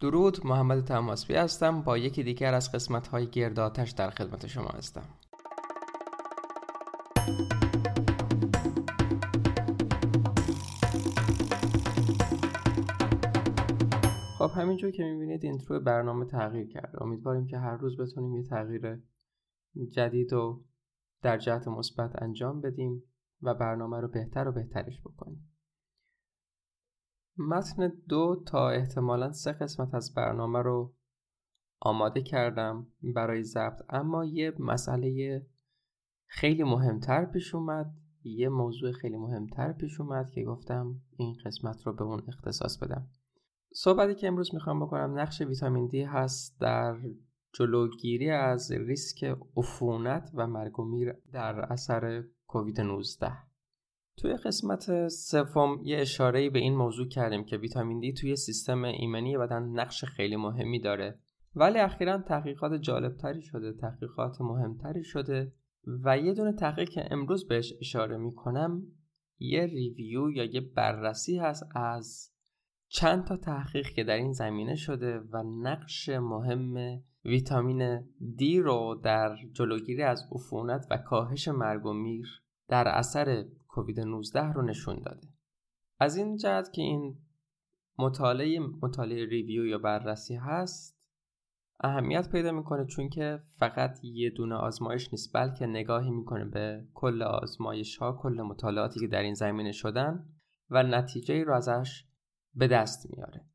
درود محمد تماسبی هستم. با یکی دیگر از قسمت های گرداتش در خدمت شما هستم. خب همینجور که می‌بینید اینترو برنامه تغییر کرده. امیدواریم که هر روز بتونیم یه تغییر جدید و در جهت مثبت انجام بدیم و برنامه رو بهتر و بهترش بکنیم. متن دو تا احتمالا سه قسمت از برنامه رو آماده کردم برای ضبط اما یه مسئله خیلی مهمتر پیش اومد یه موضوع خیلی مهمتر پیش اومد که گفتم این قسمت رو به اون اختصاص بدم. صحبتی که امروز می‌خوام بکنم نقش ویتامین دی هست در جلوگیری از ریسک عفونت و مرگ و میر در اثر کووید 19 توی قسمت سوم یه اشاره به این موضوع کردیم که ویتامین دی توی سیستم ایمنی بدن نقش خیلی مهمی داره. ولی اخیرا تحقیقات جالبتری شده تحقیقات مهمتری شده و یه دونه تحقیق که امروز بهش اشاره می‌کنم یه ریویو یا یه بررسی هست از چند تا تحقیق که در این زمینه شده و نقش مهم ویتامین دی رو در جلوگیری از عفونت و کاهش مرگ و میر در اثر کووید 19 رو نشون داده. از این جهت که این مطالعه مطالعه review یا بررسی هست اهمیت پیدا می‌کنه چون که فقط یه دونه آزمایش نیست بلکه نگاهی می‌کنه به کل آزمایش ها کل مطالعاتی که در این زمینه شدن و نتیجه رو ازش به دست میاره.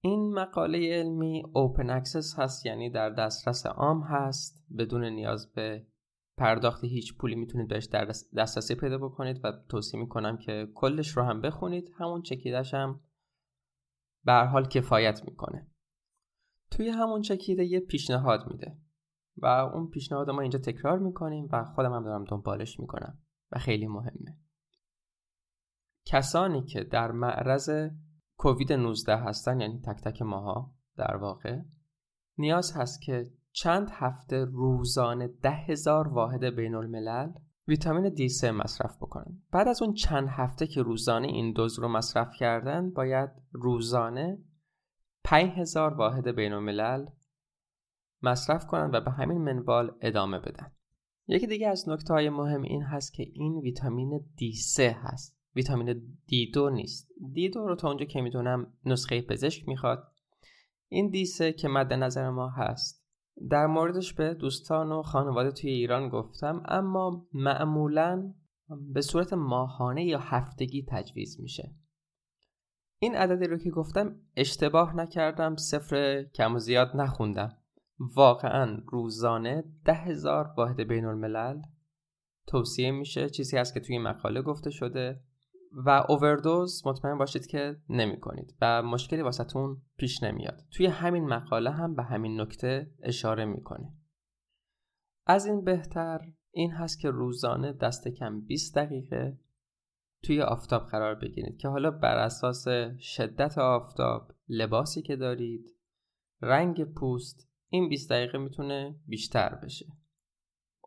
این مقاله علمی open access هست یعنی در دسترس عام هست بدون نیاز به پرداخت هیچ پولی می‌تونید بهش در دسترسی پیدا بکنید و توصیه می‌کنم که کلش رو هم بخونید. همون چکیدش هم به حال کفایت می‌کنه. توی همون چکیده یه پیشنهاد میده و اون پیشنهاد ما اینجا تکرار می‌کنیم و خودم هم دارم دنبالش می‌کنم و خیلی مهمه. کسانی که در معرض کووید 19 هستن یعنی تک تک ماها در واقع نیاز هست که چند هفته روزانه ده هزار واحد بین الملل ویتامین D3 مصرف بکنن. بعد از اون چند هفته که روزانه این دوز رو مصرف کردن باید روزانه 5000 واحد بین الملل مصرف کنن و به همین منوال ادامه بدن. یکی دیگه از نکته های مهم این هست که این ویتامین D3 هست. ویتامین D2 نیست. D2 رو تا اونجا که می‌دونم نسخه پزشک می‌خواد. این D3 که مد نظر ما هست در موردش به دوستان و خانواده توی ایران گفتم اما معمولا به صورت ماهانه یا هفتگی تجویز میشه. این عددی رو که گفتم اشتباه نکردم صفر کم و زیاد نخوندم. واقعا روزانه ده هزار واحد بین الملل توصیه میشه. چیزی هست که توی مقاله گفته شده. و اووردوز مطمئن باشید که نمی کنید و مشکلی واسهتون پیش نمیاد. توی همین مقاله هم به همین نکته اشاره می‌کنه. از این بهتر این هست که روزانه دست کم 20 دقیقه توی آفتاب قرار بگیرید که حالا بر اساس شدت آفتاب لباسی که دارید رنگ پوست این 20 دقیقه می‌تونه بیشتر بشه.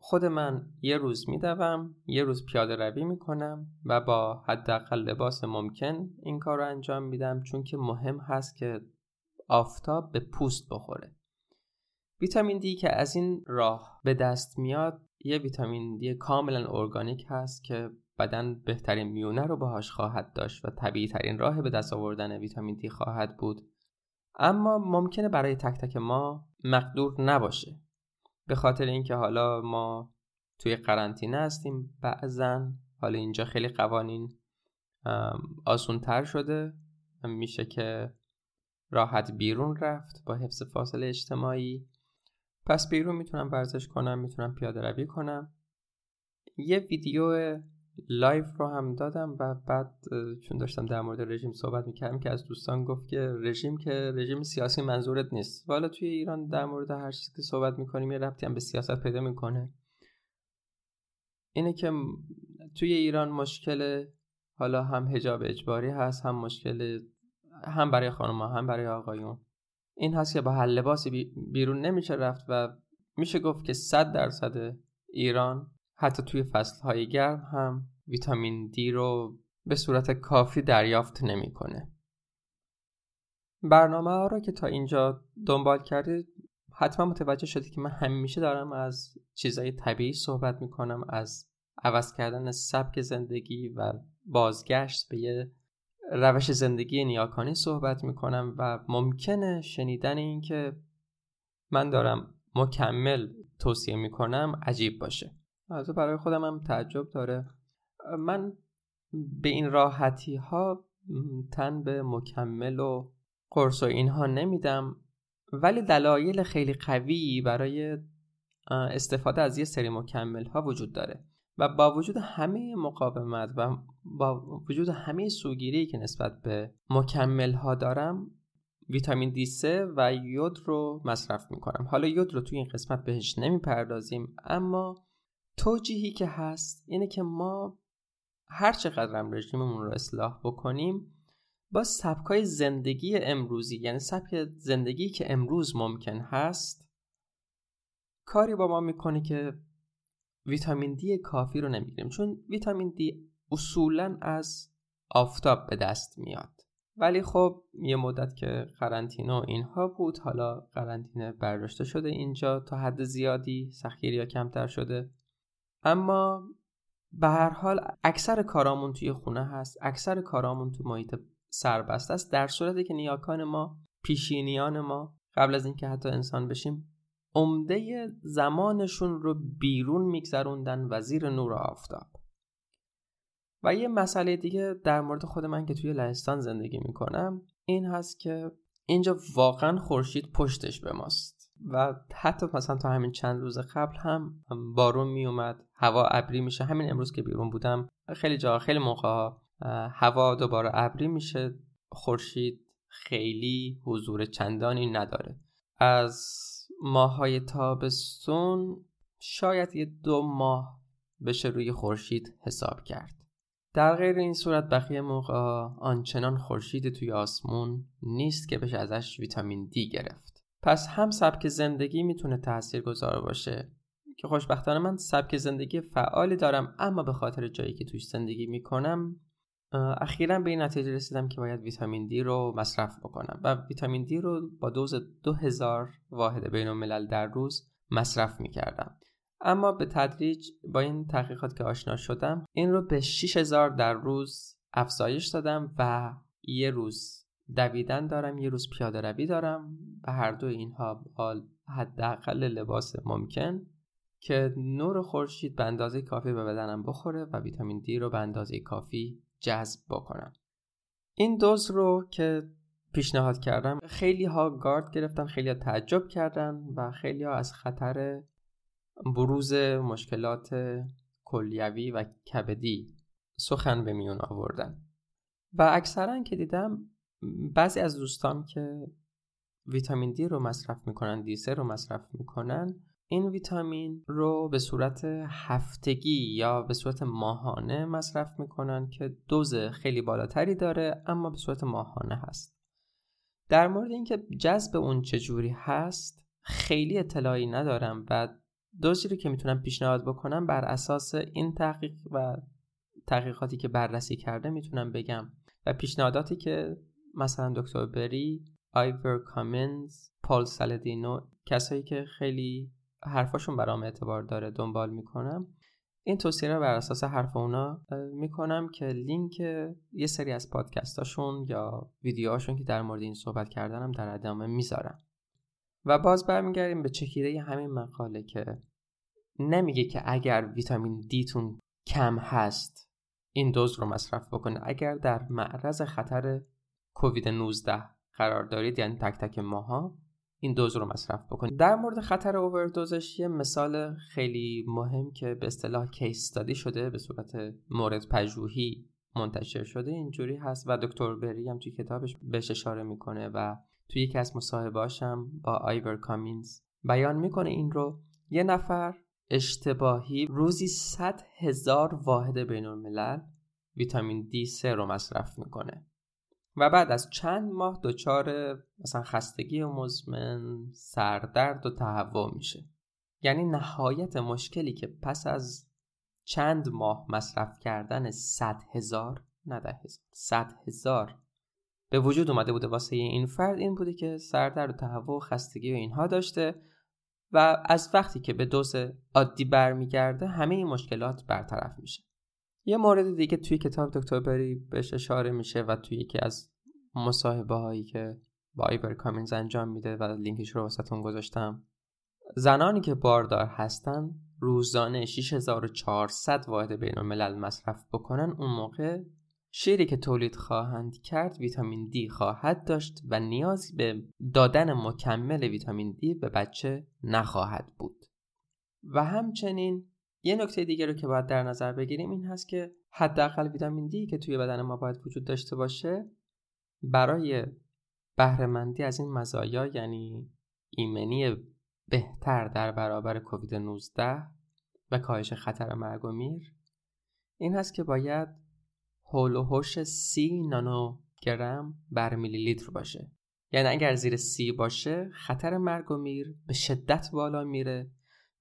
خود من یه روز میدوم یه روز پیاده روی می‌کنم و با حداقل لباس ممکن این کار رو انجام میدم چون که مهم هست که آفتاب به پوست بخوره. ویتامین دی که از این راه به دست میاد یه ویتامین دی کاملا ارگانیک هست که بدن بهترین میونه رو باهاش خواهد داشت و طبیعی ترین راه به دست آوردن ویتامین دی خواهد بود. اما ممکنه برای تک تک ما مقدور نباشه. به خاطر اینکه حالا ما توی قرنطینه هستیم بعضا حالا اینجا خیلی قوانین آسون تر شده. میشه که راحت بیرون رفت با حفظ فاصله اجتماعی. پس بیرون می‌تونم ورزش کنم می‌تونم پیاده روی کنم. یه ویدیو live رو هم دادم و بعد چون داشتم در مورد رژیم صحبت می‌کردم که از دوستان گفت که رژیم که رژیم سیاسی منظورت نیست. والا توی ایران در مورد هر چیزی که صحبت می‌کنیم یه ربطی هم به سیاست پیدا می‌کنه. اینه که توی ایران مشکل حالا هم هجاب اجباری هست هم مشکل هم برای خانم هم برای آقایون. این هست که با هر لباسی بیرون نمیشه رفت و میشه گفت که صد درصد ایران حتی توی های گرم هم ویتامین دی رو به صورت کافی دریافت نمی‌کنه. برنامه ها رو که تا اینجا دنبال کردید حتما متوجه شدید که من همیشه دارم از چیزهای طبیعی صحبت می‌کنم از عوض کردن سبک زندگی و بازگشت به یه روش زندگی نیاکانی صحبت می‌کنم و ممکنه شنیدن این که من دارم مکمل توصیه می‌کنم عجیب باشه از برای خودم هم تعجب داره. من به این راحتی ها تن به مکمل و قرص و اینها نمیدم. ولی دلایل خیلی قوی برای استفاده از یه سری مکمل ها وجود داره. و با وجود همه مقاومت و با وجود همه سوگیری که نسبت به مکمل ها دارم ویتامین D3 و یود رو مصرف می‌کنم. حالا یود رو توی این قسمت بهش نمی‌پردازیم اما توجیهی که هست اینه که ما هر چقدر رژیممون رو اصلاح بکنیم با سبکای زندگی امروزی یعنی سبک زندگی که امروز ممکن هست کاری با ما می‌کنه که ویتامین دی کافی رو نمی‌گیریم. چون ویتامین دی اصولا از آفتاب به دست میاد. ولی خب یه مدت که قرنطینه و اینها بود حالا قرنطینه برداشته شده اینجا تا حد زیادی سخیری یا کمتر شده. اما به هر حال اکثر کارامون توی خونه هست اکثر کارامون تو محیط سربسته است در صورتی که نیاکان ما پیشینیان ما قبل از اینکه حتی انسان بشیم عمده زمانشون رو بیرون میگذروندن و زیر نور آفتاب. و یه مسئله دیگه در مورد خود من که توی لهستان زندگی می‌کنم این هست که اینجا واقعا خورشید پشتش به ماست. و حتی مثلا تا همین چند روز قبل هم بارون میومد هوا ابری میشه. همین امروز که بیرون بودم خیلی جا خیلی موقع هوا دوباره ابری میشه. خورشید خیلی حضور چندانی نداره. از ماهای تابستون شاید یه دو ماه بشه روی خورشید حساب کرد. در غیر این صورت بقیه موقع آنچنان خورشید توی آسمون نیست که بشه ازش ویتامین دی گرفت. پس هم سبک زندگی می‌تونه تأثیر گذار باشه. که خوشبختانه من سبک زندگی فعالی دارم اما به خاطر جایی که توش زندگی می‌کنم اخیرا به این نتیجه رسیدم که باید ویتامین دی رو مصرف بکنم و ویتامین دی رو با دوز 2000 واحد بین الملل در روز مصرف می‌کردم. اما به تدریج با این تحقیقات که آشنا شدم این رو به 6000 در روز افزایش دادم و یه روز دویدن دارم یه روز پیاده روی دارم و هر دو اینها حال حداقل لباس ممکن که نور خورشید به اندازه کافی به بدنم بخوره و ویتامین دی رو به اندازه کافی جذب بکنم. این دوز رو که پیشنهاد کردم خیلی ها گارد گرفتن خیلی ها تعجب کردن و خیلی ها از خطر بروز مشکلات کلیوی و کبدی سخن به میون آوردن. و اکثرا که دیدم بعضی از دوستان که ویتامین دی رو مصرف می‌کنن دی رو مصرف می‌کنن این ویتامین رو به صورت هفتگی یا به صورت ماهانه مصرف می‌کنن که دوز خیلی بالاتری داره اما به صورت ماهانه هست. در مورد اینکه جذب اون چجوری هست خیلی اطلاعی ندارم و دوزی رو که می‌تونم پیشنهاد بکنم بر اساس این تحقیق و تحقیقاتی که بررسی کرده می‌تونم بگم و پیشنهاداتی که مثلا دکتر بری آیور کامنز پال سالدینو کسایی که خیلی حرفاشون برام اعتبار داره دنبال می‌کنم. این توصیه رو بر اساس حرف اونا می‌کنم که لینک یه سری از پادکستاشون یا ویدیوهاشون که در مورد این صحبت کردنم در ادامه می‌ذارم. و باز برمیگردیم به چکیده همین مقاله که نمیگه که اگر ویتامین دیتون کم هست این دوز رو مصرف بکنه. اگر در معرض خطر کووید 19 قرار دارید یعنی تک تک ماها این دوز رو مصرف بکنید. در مورد خطر اووردوزش یه مثال خیلی مهم که به اصطلاح کیس استادی شده به صورت مورد پژوهی منتشر شده اینجوری هست و دکتر بری هم توی کتابش بهش اشاره می‌کنه و توی یکی از مصاحبهاشم با آیور کامینز بیان می‌کنه این رو. یه نفر اشتباهی روزی 100 هزار واحد بین الملل ویتامین D3 رو مصرف می‌کنه. و بعد از چند ماه دچار مثلا خستگی مزمن سردرد و تهوع میشه. یعنی نهایت مشکلی که پس از چند ماه مصرف کردن صد هزار نه ده هزار صد هزار به وجود اومده بوده واسه این فرد این بوده که سردرد و تهوع و خستگی و اینها داشته و از وقتی که به دوز عادی برمیگرده همه این مشکلات برطرف میشه. یه مورد دیگه توی کتاب دکتر بری بهش اشاره میشه و توی یکی از مصاحبه هایی که با ایبر کامینز انجام میده و لینکش رو واسهتون گذاشتم. زنانی که باردار هستن روزانه 6400 واحد بین الملل مصرف بکنن اون موقع شیری که تولید خواهند کرد ویتامین دی خواهد داشت و نیازی به دادن مکمل ویتامین دی به بچه نخواهد بود. و همچنین یه نکته دیگه رو که باید در نظر بگیریم این هست که حداقل ویتامین دی که توی بدن ما باید وجود داشته باشه برای بهرهمندی از این مزایا یعنی ایمنی بهتر در برابر کووید 19 و کاهش خطر مرگ و میر این هست که باید هول و هوش سی نانوگرم بر میلی لیتر باشه. یعنی اگر زیر سی باشه خطر مرگ و میر به شدت بالا میره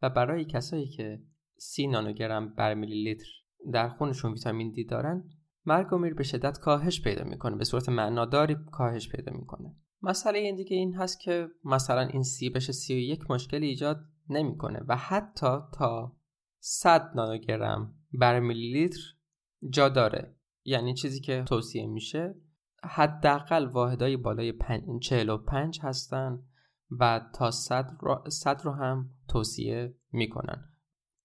و برای کسایی که سی نانوگرم بر میلی لیتر در خونشون ویتامین دی دارن مرگ و میر به شدت کاهش پیدا می‌کنه به صورت معناداری کاهش پیدا می‌کنه. مسئله این دیگه این هست که مثلا این سی بشه سی و یک مشکل ایجاد نمی‌کنه و حتی تا 100 نانوگرم بر میلی لیتر جا داره. یعنی چیزی که توصیه میشه حداقل واحدهای بالای 45 هستن و تا 100 رو, 100 رو هم توصیه می‌کنن.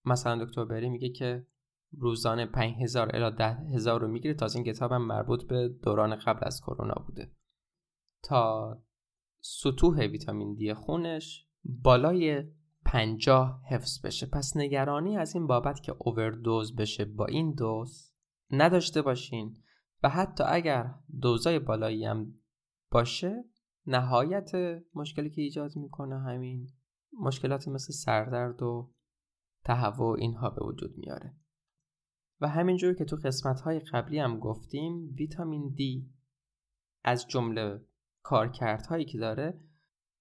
مثلا دکتر بری میگه که روزانه 5000 الی 10000 رو می‌گیره تا از این کتاب هم مربوط به دوران قبل از کرونا بوده. تا سطوح ویتامین دی خونش بالای 50 حفظ بشه. پس نگرانی از این بابت که اووردوز بشه با این دوز نداشته باشین و حتی اگر دوزای بالایی هم باشه نهایت مشکلی که ایجاد می‌کنه همین مشکلات مثل سردرد و تهوع اینها به وجود میاره. و همینجور که تو قسمت های قبلی هم گفتیم ویتامین دی از جمله کارکردهایی که داره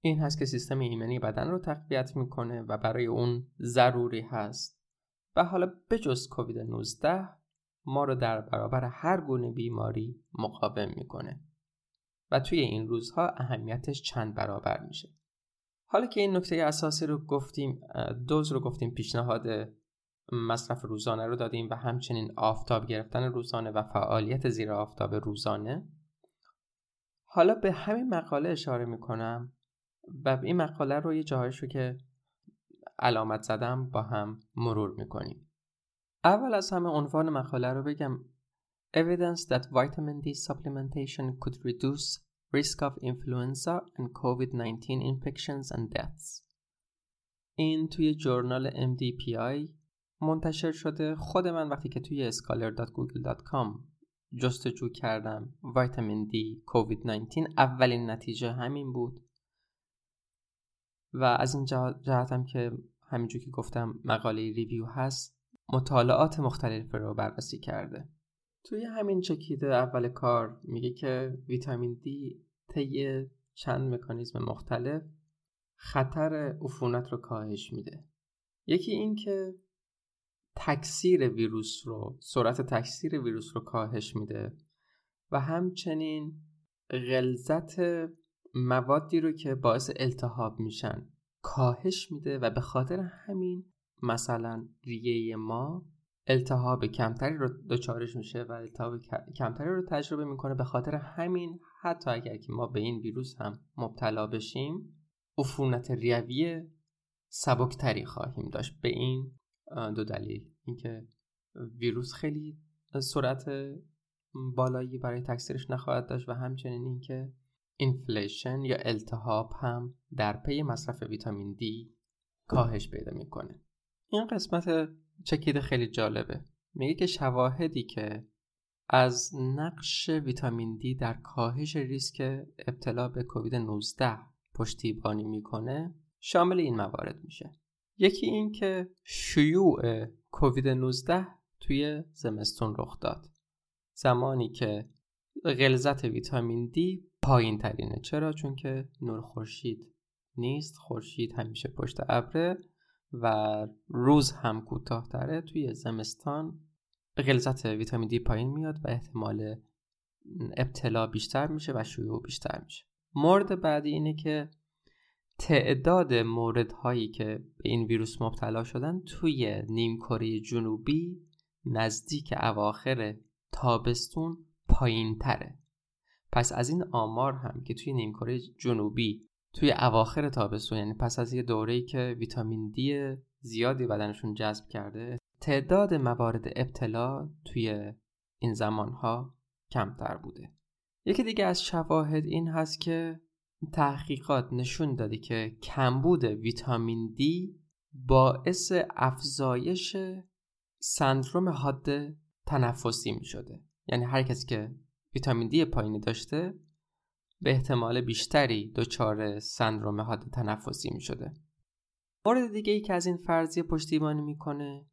این هست که سیستم ایمنی بدن رو تقویت می‌کنه و برای اون ضروری هست. و حالا بجز کووید 19 ما رو در برابر هر گونه بیماری مقاوم می‌کنه. و توی این روزها اهمیتش چند برابر میشه. حالا که این نکته اساسی رو گفتیم دوز رو گفتیم پیشنهاد مصرف روزانه رو دادیم و همچنین آفتاب گرفتن روزانه و فعالیت زیر آفتاب روزانه. حالا به همین مقاله اشاره می‌کنم و این مقاله رو یه جاهایش رو که علامت زدم با هم مرور می‌کنیم. اول از همه عنوان مقاله رو بگم. Evidence that vitamin D supplementation could reduce risk of influenza and COVID-19 infections and deaths. این توی جورنال MDPI منتشر شده خود من وقتی که توی scholar.google.com جستجو کردم ویتامین دی کووید 19 اولین نتیجه همین بود. و از این جهتم که همینجور که گفتم مقاله ریویو هست مطالعات مختلف رو بررسی کرده. توی همین چکیده اول کار میگه که ویتامین دی طی چند مکانیزم مختلف خطر عفونت رو کاهش میده. یکی این که تکثیر ویروس رو سرعت تکثیر ویروس رو کاهش میده و همچنین غلظت موادی رو که باعث التهاب میشن کاهش میده و به خاطر همین مثلا ریه ما التهاب کمتری رو دچارش میشه و التهاب کمتری رو تجربه می‌کنه. به خاطر همین حتی اگر که ما به این ویروس هم مبتلا بشیم عفونت ریوی سبکتری خواهیم داشت. به این دو دلیل. اینکه ویروس خیلی سرعت بالایی برای تکثیرش نخواهد داشت و همچنین اینکه inflammation یا التهاب هم در پی مصرف ویتامین دی کاهش پیدا می‌کنه. این قسمت چکیده خیلی جالبه. میگه که شواهدی که از نقش ویتامین دی در کاهش ریسک ابتلا به کووید 19 پشتیبانی می‌کنه شامل این موارد میشه. یکی این که شیوع کووید 19 توی زمستون رخ داد. زمانی که غلظت ویتامین دی پایین ترینه چرا؟ چون که نور خورشید نیست خورشید همیشه پشت ابره. و روز هم کوتاهتره توی زمستان غلظت ویتامین دی پایین میاد و احتمال ابتلا بیشتر میشه و شیوع بیشتر میشه. مورد بعدی اینه که تعداد موردهایی که به این ویروس مبتلا شدن توی نیمکره جنوبی نزدیک اواخر تابستون پایین تره پس از این آمار هم که توی نیمکره جنوبی توی اواخر تابستون یعنی پس از یه دوره‌ای که ویتامین دی زیادی بدنشون جذب کرده تعداد موارد ابتلا توی این زمانها کمتر بوده. یکی دیگه از شواهد این هست که تحقیقات نشون داده که کمبود ویتامین دی باعث افزایش سندروم حاد تنفسی می شده یعنی هر کسی که ویتامین دی پایینی داشته به احتمال بیشتری دچار سندروم حاد تنفسی می شده مورد دیگه ای که از این فرضیه پشتیبانی می‌کنه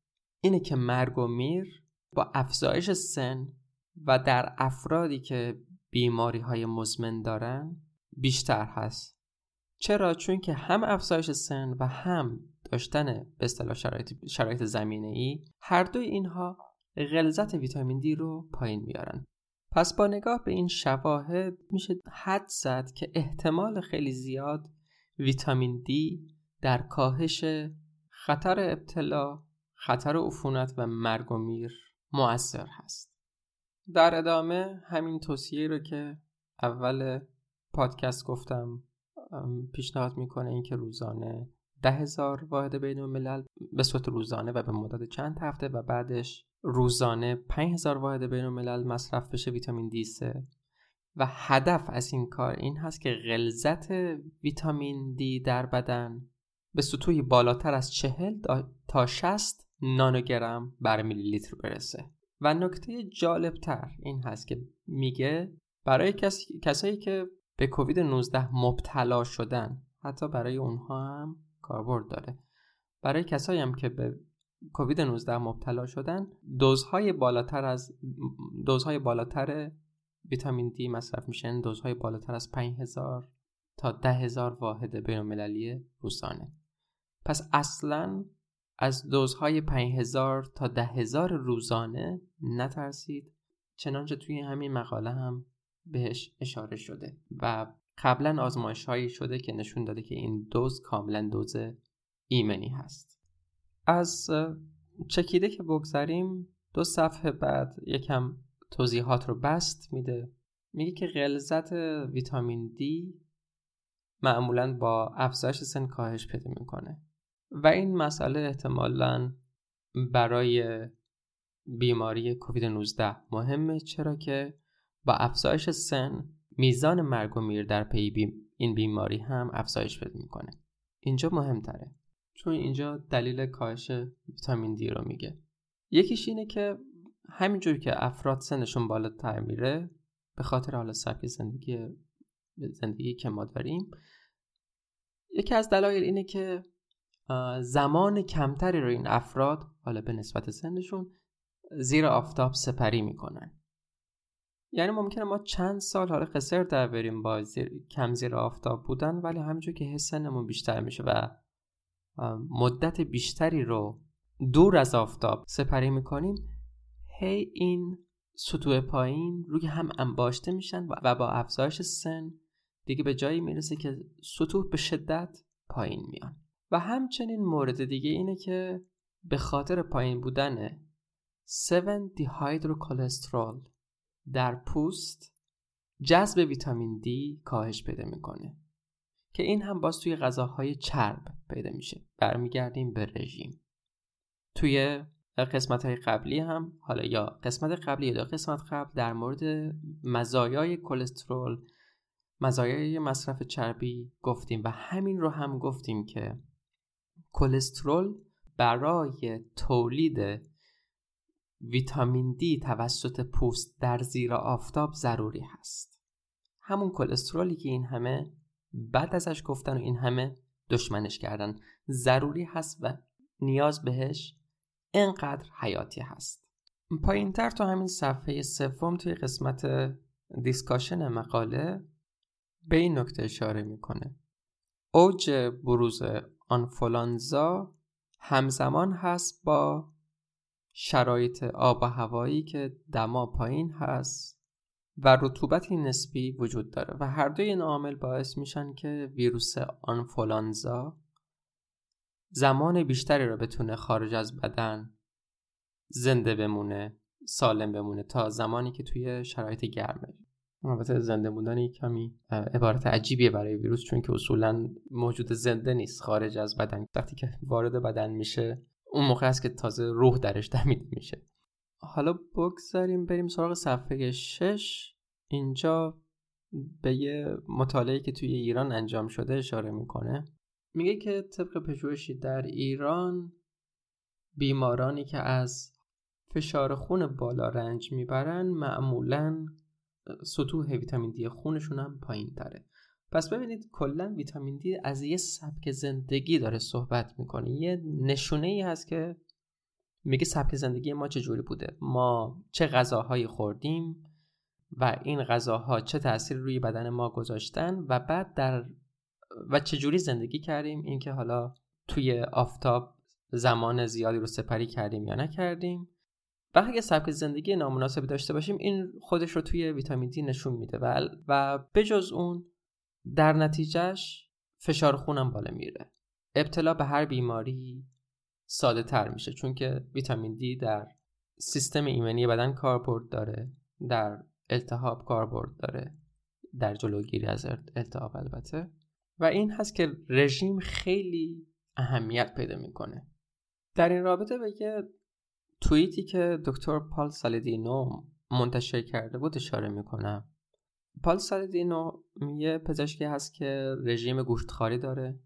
اینه که مرگ و میر با افزایش سن و در افرادی که بیماری های مزمن دارن بیشتر هست. چرا؟ چون که هم افزایش سن و هم داشتن به اصطلاح شرایط, شرایط زمینه ای هر دوی اینها غلظت ویتامین دی رو پایین میارن پس با نگاه به این شواهد میشه حد زد که احتمال خیلی زیاد ویتامین دی در کاهش خطر ابتلا خطر عفونت و مرگ و میر مؤثر هست. در ادامه همین توصیه رو که اول پادکست گفتم پیشنهاد می‌کنه اینکه روزانه ده هزار واحد بین الملل به صورت روزانه و به مدت چند هفته و بعدش روزانه 5000 واحد بین الملل مصرف بشه ویتامین دی 3 و هدف از این کار این هست که غلظت ویتامین دی در بدن به سطوحی بالاتر از 40 تا 60 نانوگرم بر میلی لیتر برسه. و نکته جالب تر این هست که میگه برای کس... کسایی که به کووید 19 مبتلا شدن حتی برای اونها هم کاربرد داره. برای کسایی هم که به کووید 19 مبتلا شدن دوزهای بالاتر از دوزهای بالاتر ویتامین دی مصرف میشن دوزهای بالاتر از 5000 تا 10000 واحد بین‌المللی روزانه پس اصلا از دوزهای 5000 تا 10000 روزانه نترسید. چنانچه توی همین مقاله هم بهش اشاره شده. و قبلا آزمایش هایی شده که نشون داده که این دوز کاملا دوز ایمنی هست. از چکیده که بگذاریم دو صفحه بعد یکم توضیحات رو بست میده. میگه که غلظت ویتامین دی معمولا با افزایش سن کاهش پیدا می‌کنه و این مسئله احتمالا برای بیماری کووید 19 مهمه. چرا که با افزایش سن میزان مرگ و میر در پی این بیماری هم افزایش پیدا می‌کنه. اینجا مهمتره. چون اینجا دلیل کاهش ویتامین دی رو میگه. یکیش اینه که همینجور که افراد سنشون بالاتر میره به خاطر حالا سبک زندگی زندگی که ما داریم یکی از دلایل اینه که زمان کمتری رو این افراد حالا به نسبت سنشون زیر آفتاب سپری می‌کنن. یعنی ممکنه ما چند سال حالا قصر در بریم با زیر، کم زیر آفتاب بودن ولی همینجور که سنمون بیشتر میشه و مدت بیشتری رو دور از آفتاب سپری می‌کنیم هی این سطوح پایین روی هم انباشته میشن و با افزایش سن دیگه به جایی می‌رسه که سطوح به شدت پایین میان. و همچنین مورد دیگه اینه که به خاطر پایین بودن 7 دیهایدروکلسترول در پوست جذب ویتامین دی کاهش پیدا می‌کنه که این هم باز توی غذاهای چرب پیدا میشه. برمیگردیم به رژیم. توی قسمت های قبلی هم حالا یا قسمت قبلی یا قسمت قبل در مورد مزایای کلسترول مزایای مصرف چربی گفتیم و همین رو هم گفتیم که کلسترول برای تولید ویتامین دی توسط پوست در زیر آفتاب ضروری هست. همون کلسترولی که این همه بعد ازش گفتن و این همه دشمنش کردن ضروری هست و نیاز بهش انقدر حیاتی هست. پایین تر تو همین صفحه سوم توی قسمت دیسکاشن مقاله به این نکته اشاره می‌کنه. اوج بروز آنفولانزا همزمان هست با شرایط آب و هوایی که دما پایین هست و رطوبتی نسبی وجود داره و هر دوی این عامل باعث میشن که ویروس آنفولانزا زمان بیشتری رو بتونه خارج از بدن زنده بمونه سالم بمونه تا زمانی که توی شرایط گرمه البته زنده موندن کمی عبارت عجیبیه برای ویروس چون که اصولا موجود زنده نیست خارج از بدن. وقتی که وارد بدن میشه اون موقع است که تازه روح درش دمیده میشه. حالا بگذاریم بریم سراغ صفحه 6 اینجا به یه مطالعه که توی ایران انجام شده اشاره می‌کنه. میگه که طبق پژوهشی در ایران بیمارانی که از فشار خون بالا رنج می‌برن معمولا سطوح ویتامین دی خونشون هم پایین تره پس ببینید کلا ویتامین دی از یه سبک زندگی داره صحبت می‌کنه. یه نشونه ای هست که میگه سبک زندگی ما چجوری بوده؟ ما چه غذاهایی خوردیم و این غذاها چه تاثیر روی بدن ما گذاشتن و بعد در و چجوری زندگی کردیم؟ اینکه حالا توی آفتاب زمان زیادی رو سپری کردیم یا نکردیم. و اگه سبک زندگی نامناسبی داشته باشیم این خودش رو توی ویتامین دی نشون میده. و و بجز اون در نتیجهش فشار خونم بالا میره. ابتلا به هر بیماری ساده تر میشه چون که ویتامین دی در سیستم ایمنی بدن کاربرد داره در التهاب کاربرد داره در جلوگیری از التهاب البته. و این هست که رژیم خیلی اهمیت پیدا می‌کنه. در این رابطه بگه توییتی که دکتر پال سالدینو منتشر کرده بود اشاره می‌کنم. پال سالدینو یه پزشکی هست که رژیم گوشتخواری داره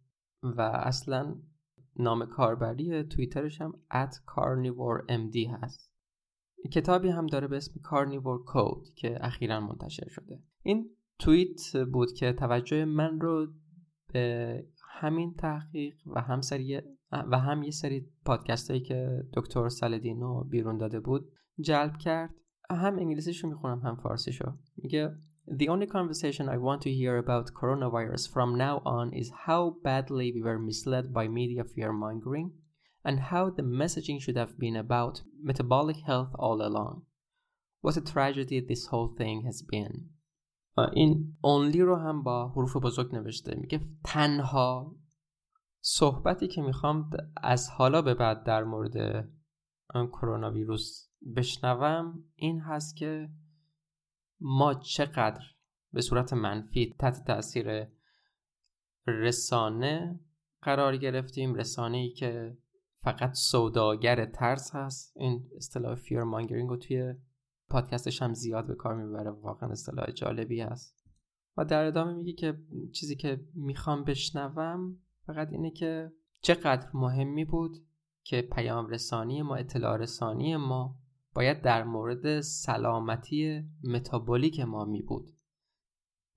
و اصلا نام کاربری توییترش هم at carnivore هست. کتابی هم داره به اسم carnivore code که اخیرا منتشر شده. این توییت بود که توجه من رو به همین تحقیق و هم سری و هم یه سری پادکست هایی که دکتر سالدینو بیرون داده بود جلب کرد. هم انگلیسیشو می‌خونم هم فارسیشو. میگه The only conversation I want to hear about coronavirus from now on is how badly we were misled by media fear mongering and how the messaging should have been about metabolic health all along. What a tragedy this whole thing has been. این only رو هم با حروف بزرگ نوشته میگه تنها صحبتی که میخوام از حالا به بعد در مورد کرونا ویروس بشنوم این هست که ما چقدر به صورت منفی تحت تاثیر رسانه قرار گرفتیم رسانه ای که فقط سوداگر ترس هست. این اصطلاح فیر مانگرینگ رو توی پادکستش هم زیاد به کار می‌بره. واقعا اصطلاح جالبی هست. و در ادامه میگه که چیزی که می‌خوام بشنوم فقط اینه که چقدر مهمی بود که پیام رسانی ما اطلاع رسانی ما باید در مورد سلامتی متابولیک ما می بود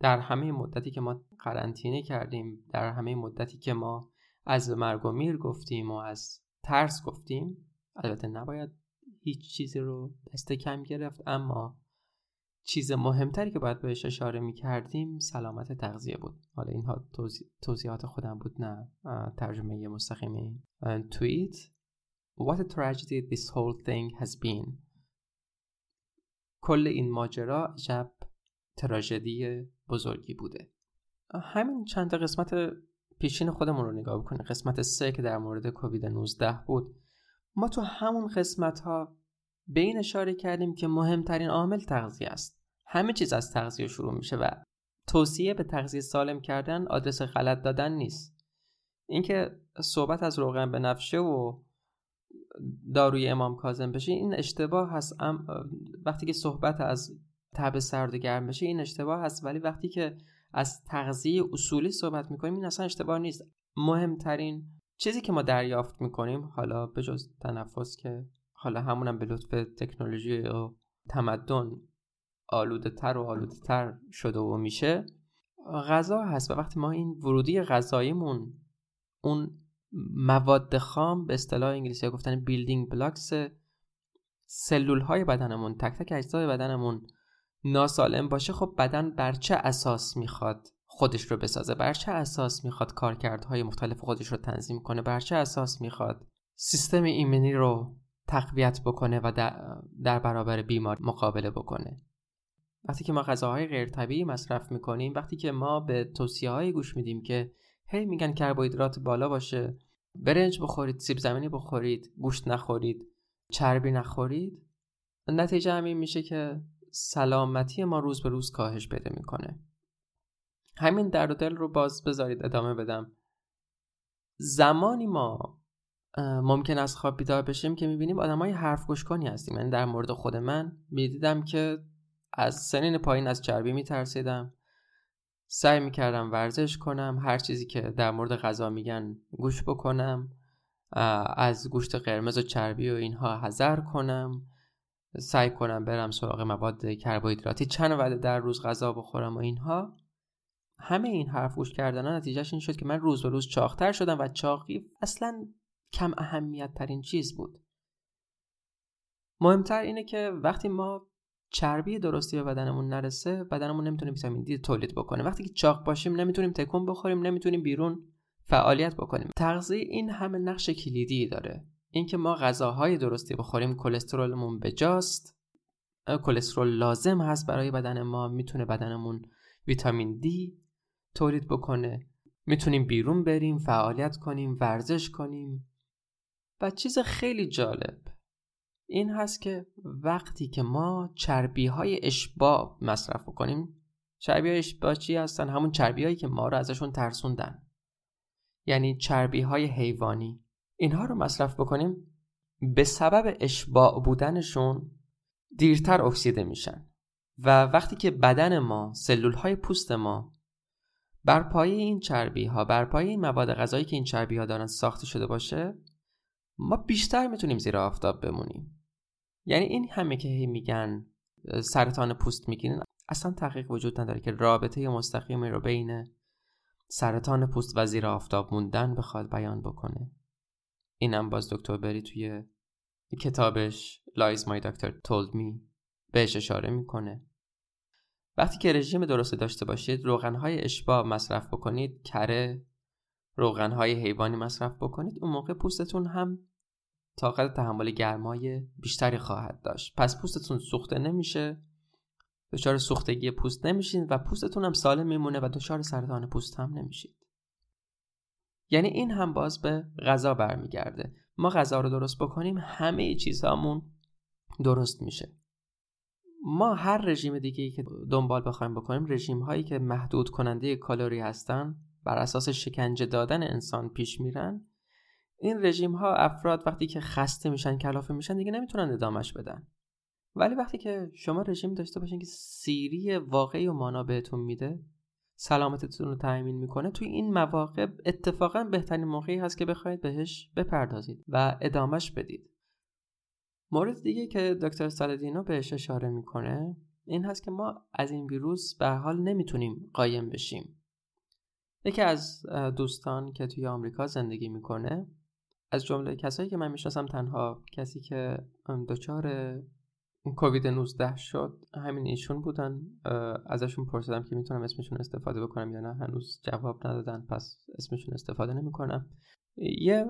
در همه مدتی که ما قرنطینه کردیم در همه مدتی که ما از مرگ و میر گفتیم و از ترس گفتیم البته نباید هیچ چیزی رو دست کم گرفت اما چیز مهمتری که باید بهش اشاره می کردیم سلامت تغذیه بود. حالا اینها توضیحات خودم بود نه ترجمه مستقیم این توییت. What a tragedy this whole thing has been. کل این ماجرا عجب تراژدی بزرگی بوده. همین چند قسمت پیشین خودمون رو نگاه بکنیم. قسمت سه که در مورد کووید 19 بود. ما تو همون قسمت ها به این اشاره کردیم که مهمترین عامل تغذیه است. همه چیز از تغذیه شروع میشه و توصیه به تغذیه سالم کردن آدرس غلط دادن نیست. اینکه صحبت از روغن بنفشه و داروی امام کاظم بشه این اشتباه هست. وقتی که صحبت از تب سرد و گرم بشه این اشتباه هست. ولی وقتی که از تغذیه اصولی صحبت می‌کنیم این اصلا اشتباه نیست. مهمترین چیزی که ما دریافت می‌کنیم حالا به جز تنفس که حالا همونم به لطف تکنولوژی و تمدن آلوده تر و آلوده تر شده و میشه غذا هست. و وقتی ما این ورودی غذاییمون اون مواد خام به اصطلاح انگلیسی گفتن building blocks سلول های بدنمون تک تک اجزای بدنمون ناسالم باشه خب بدن بر چه اساس می‌خواد خودش رو بسازه؟ بر چه اساس می‌خواد کارکردهای مختلف خودش رو تنظیم کنه؟ بر چه اساس می‌خواد سیستم ایمنی رو تقویت بکنه و در, برابر بیمار مقابله بکنه؟ وقتی که ما غذاهای غیر طبیعی مصرف می‌کنیم وقتی که ما به توصیه های گوش میدیم که هی میگن کربوهیدرات بالا باشه. برنج بخورید سیب زمینی بخورید گوشت نخورید چربی نخورید. نتیجه همین میشه که سلامتی ما روز به روز کاهش پیدا می‌کنه. همین درد دل رو باز بذارید ادامه بدم. زمانی ما ممکن است خواب بیدار بشیم که می‌بینیم آدم های حرف گوش کنی هستیم. یعنی در مورد خود من می‌دیدم که از سنین پایین از چربی میترسیدم. سعی می‌کردم ورزش کنم هر چیزی که در مورد غذا میگن گوش بکنم از گوشت قرمز و چربی و اینها حذر کنم. سعی کنم برم سراغ مواد کربوهیدراتی چند وعده در روز غذا بخورم و اینها. همه این حرف گوش کردن نتیجهش این شد که من روز به روز چاقتر شدم و چاقی اصلا کم اهمیت ترین چیز بود. مهمتر اینه که وقتی ما چربی درستی به بدنمون نرسه بدنمون نمی‌تونه ویتامین دی تولید بکنه. وقتی که چاق باشیم نمی‌تونیم تکون بخوریم نمی‌تونیم بیرون فعالیت بکنیم. تغذیه این همه نقش کلیدی داره. اینکه ما غذاهای درستی بخوریم کلسترولمون بجاست کلسترول لازم هست برای بدن ما می‌تونه بدنمون ویتامین دی تولید بکنه. می‌تونیم بیرون بریم فعالیت کنیم ورزش کنیم. و چیز خیلی جالب این هست که وقتی که ما چربی های اشباع مصرف کنیم چربی های اشباع چی هستن؟ همون چربی هایی که ما رو ازشون ترسوندن. یعنی چربی های حیوانی. اینها رو مصرف بکنیم به سبب اشباع بودنشون دیرتر اکسیده میشن. و وقتی که بدن ما سلول های پوست ما بر پایه این چربی ها بر پایه این مواد غذایی که این چربی ها دارن ساخته شده باشه ما بیشتر می‌تونیم زیر آفتاب بمونیم. یعنی این همه که هی میگن سرطان پوست می‌گیرن اصلا تحقیق وجود نداره که رابطه مستقیمی رو بین سرطان پوست و زیر آفتاب موندن بخواد بیان بکنه. اینم باز دکتر بری توی کتابش لایز مای دکتر تولد می بهش اشاره می‌کنه. وقتی که رژیم درست داشته باشید روغنهای اشباع مصرف بکنید کره روغنهای حیوانی مصرف بکنید اون موقع پوستتون هم طاقت تحمل گرمای بیشتری خواهد داشت. پس پوستتون سوخته نمیشه. دچار سوختگی پوست نمیشین و پوستتون هم سالم میمونه و دچار سرطان پوست هم نمیشید. یعنی این هم باز به غذا برمیگرده. ما غذا رو درست بکنیم همه چیزهامون درست میشه. ما هر رژیم دیگه ای که دنبال بخوایم بکنیم رژیم هایی که محدود کننده کالری هستن بر اساس شکنجه دادن انسان پیش میرن. این رژیم ها افراد وقتی که خسته میشن کلافه میشن دیگه نمی‌تونن ادامش بدن. ولی وقتی که شما رژیم داشته باشین که سیری واقعی و مانا بهتون میده سلامتتون رو تأمین می‌کنه توی این مواقع اتفاقا بهترین موقعی هست که بخواید بهش بپردازید و ادامش بدید. مورد دیگه که دکتر سالدینو بهش اشاره می‌کنه این هست که ما از این ویروس به حال نمی‌تونیم قایم بشیم. یکی از دوستان که توی آمریکا زندگی می‌کنه از جمله کسایی که من می‌شناسم تنها کسی که دچار کووید 19 شد همین ایشون بودن. ازشون پرسیدم که می‌تونم اسمشون استفاده بکنم یا نه. هنوز جواب ندادن پس اسمشون استفاده نمی‌کنم. یه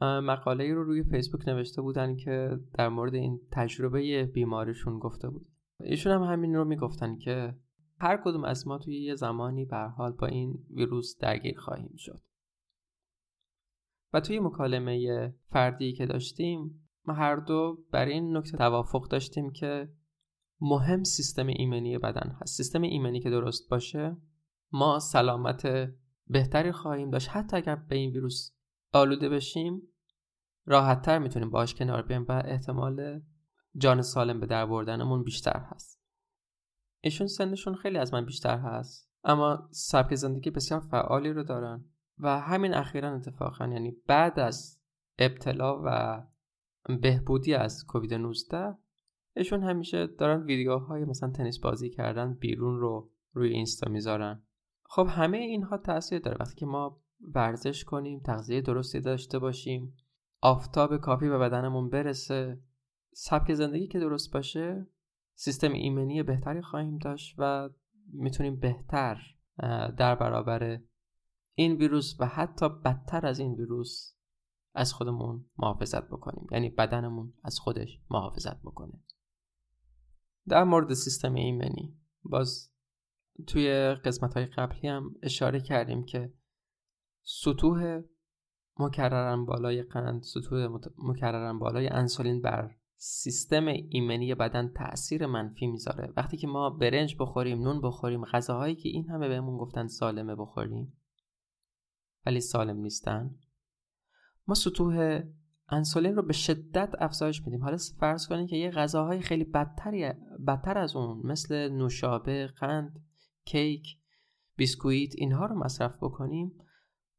مقاله رو روی فیسبوک نوشته بودن که در مورد این تجربه بیماریشون گفته بود. ایشون هم همین رو می‌گفتن که هر کدوم از ما توی یه زمانی به حال با این ویروس درگیر خواهیم شد. و توی مکالمه فردی که داشتیم ما هر دو برای این نکته توافق داشتیم که مهم سیستم ایمنی بدن هست. سیستم ایمنی که درست باشه ما سلامت بهتری خواهیم داشت. حتی اگر به این ویروس آلوده بشیم راحتتر می‌تونیم باش کنار بیایم و احتمال جان سالم به در بردنمون بیشتر هست. ایشون سنشون خیلی از من بیشتر هست اما سبک زندگی بسیار فعالی رو دارن. و همین اخیرا اتفاقا یعنی بعد از ابتلا و بهبودی از کووید 19 ایشون همیشه دارن ویدیوهای مثلا تنیس بازی کردن بیرون رو روی اینستا می‌ذارن. خب همه اینها تاثیر داره. وقتی که ما ورزش کنیم تغذیه درستی داشته باشیم آفتاب کافی به بدنمون برسه سبک زندگی که درست باشه سیستم ایمنی بهتری خواهیم داشت و می‌تونیم بهتر در برابر این ویروس و حتی بدتر از این ویروس از خودمون محافظت بکنیم. یعنی بدنمون از خودش محافظت بکنه. در مورد سیستم ایمنی باز توی قسمت های قبلی هم اشاره کردیم که سطوح مکررن بالای قند سطوح مکررن بالای انسولین بر سیستم ایمنی بدن تاثیر منفی می‌ذاره. وقتی که ما برنج بخوریم نون بخوریم غذاهایی که این همه بهمون گفتن سالمه بخوریم ولی سالم نیستن. ما سطوح انسولین رو به شدت افزایش میدیم. حالا فرض کنید که یه غذاهای خیلی بدتری بدتر از اون مثل نوشابه قند کیک بیسکویت اینها رو مصرف بکنیم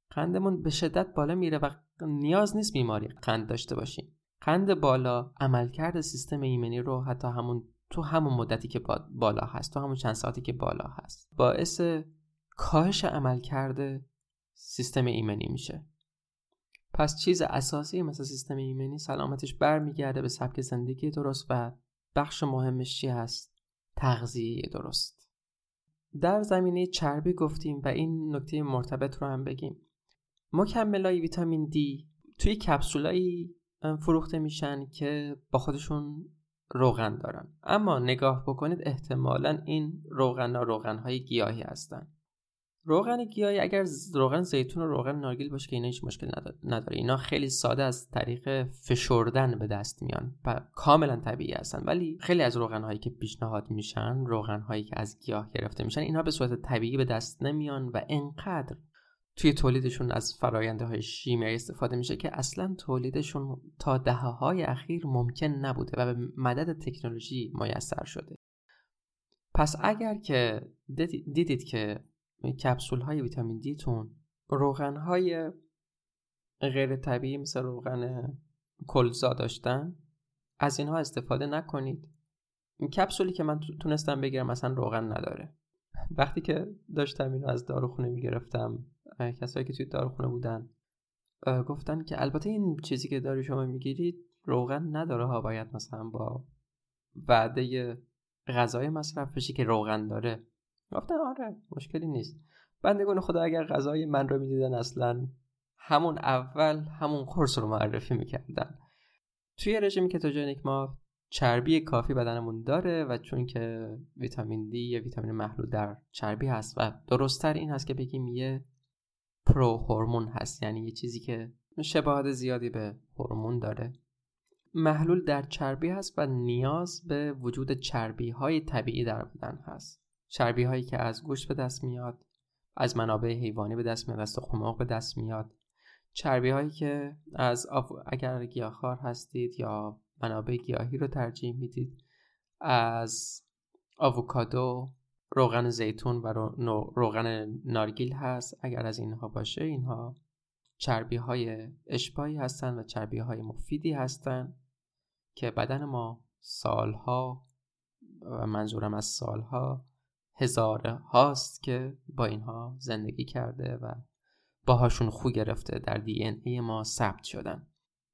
قندمون به شدت بالا میره و نیاز نیست بیماری قند داشته باشیم. قند بالا عملکرد سیستم ایمنی رو حتی همون تو همون مدتی که بالا هست تو همون چند ساعتی که بالا هست باعث کاهش عملکرد سیستم ایمنی میشه. پس چیز اساسی مثل سیستم ایمنی سلامتش برمیگرده به سبک زندگی درست و بخش مهمش چی هست؟ تغذیه درست. در زمینه چربی گفتیم و این نکته مرتبط رو هم بگیم. مکملای ویتامین دی توی کپسولایی فروخته میشن که با خودشون روغن دارن. اما نگاه بکنید احتمالا این روغن ها روغن های گیاهی هستن. روغن گیاهی اگر روغن زیتون و روغن نارگیل باشه که اینا هیچ مشکل نداره. اینا خیلی ساده از طریق فشردن به دست میان و کاملا طبیعی هستن. ولی خیلی از روغن هایی که پیشنهاد میشن روغن هایی که از گیاه گرفته میشن اینها به صورت طبیعی به دست نمیان و انقدر توی تولیدشون از فراینده های شیمیایی استفاده میشه که اصلا تولیدشون تا دهه های اخیر ممکن نبوده و به مدد تکنولوژی میسر شده. پس اگر که دیدید که کپسول های ویتامین دی تون. روغن های غیر طبیعی مثل روغن کلزا داشتن. از اینها استفاده نکنید. این کپسولی که من تونستم بگیرم مثلا روغن نداره. وقتی که داشتم اینو از داروخونه می‌گرفتم کسایی که توی داروخونه بودن گفتن که البته این چیزی که داری شما می‌گیرید روغن نداره ها باید مثلا با وعده غذای مصرف بشی که روغن داره. گفتن آره مشکلی نیست. بندگان خدا اگر غذای من رو می‌دیدن اصلا همون اول همون قرص رو معرفی می‌کردن. توی رژیم کتوژنیک ما چربی کافی بدنمون داره و چون که ویتامین دی یه ویتامین محلول در چربی هست و درستتر این هست که بگیم یه پرو هورمون هست. یعنی یه چیزی که شباهت زیادی به هورمون داره. محلول در چربی هست و نیاز به وجود چربی های طبیعی در بدن هست. چربی هایی که از گوشت به دست میاد از منابع حیوانی به دست میاد از تخم به دست میاد. چربی هایی که از اگر گیاهخوار هستید یا منابع گیاهی رو ترجیح می‌دید از آووکادو روغن زیتون و روغن نارگیل هست. اگر از اینها باشه اینها چربی های اشباهی هستند و چربی های مفیدی هستند که بدن ما سالها و منظورم از سالها هزاره هاست که با اینها زندگی کرده و باهاشون خو گرفته در دی ای ما ثبت شدن.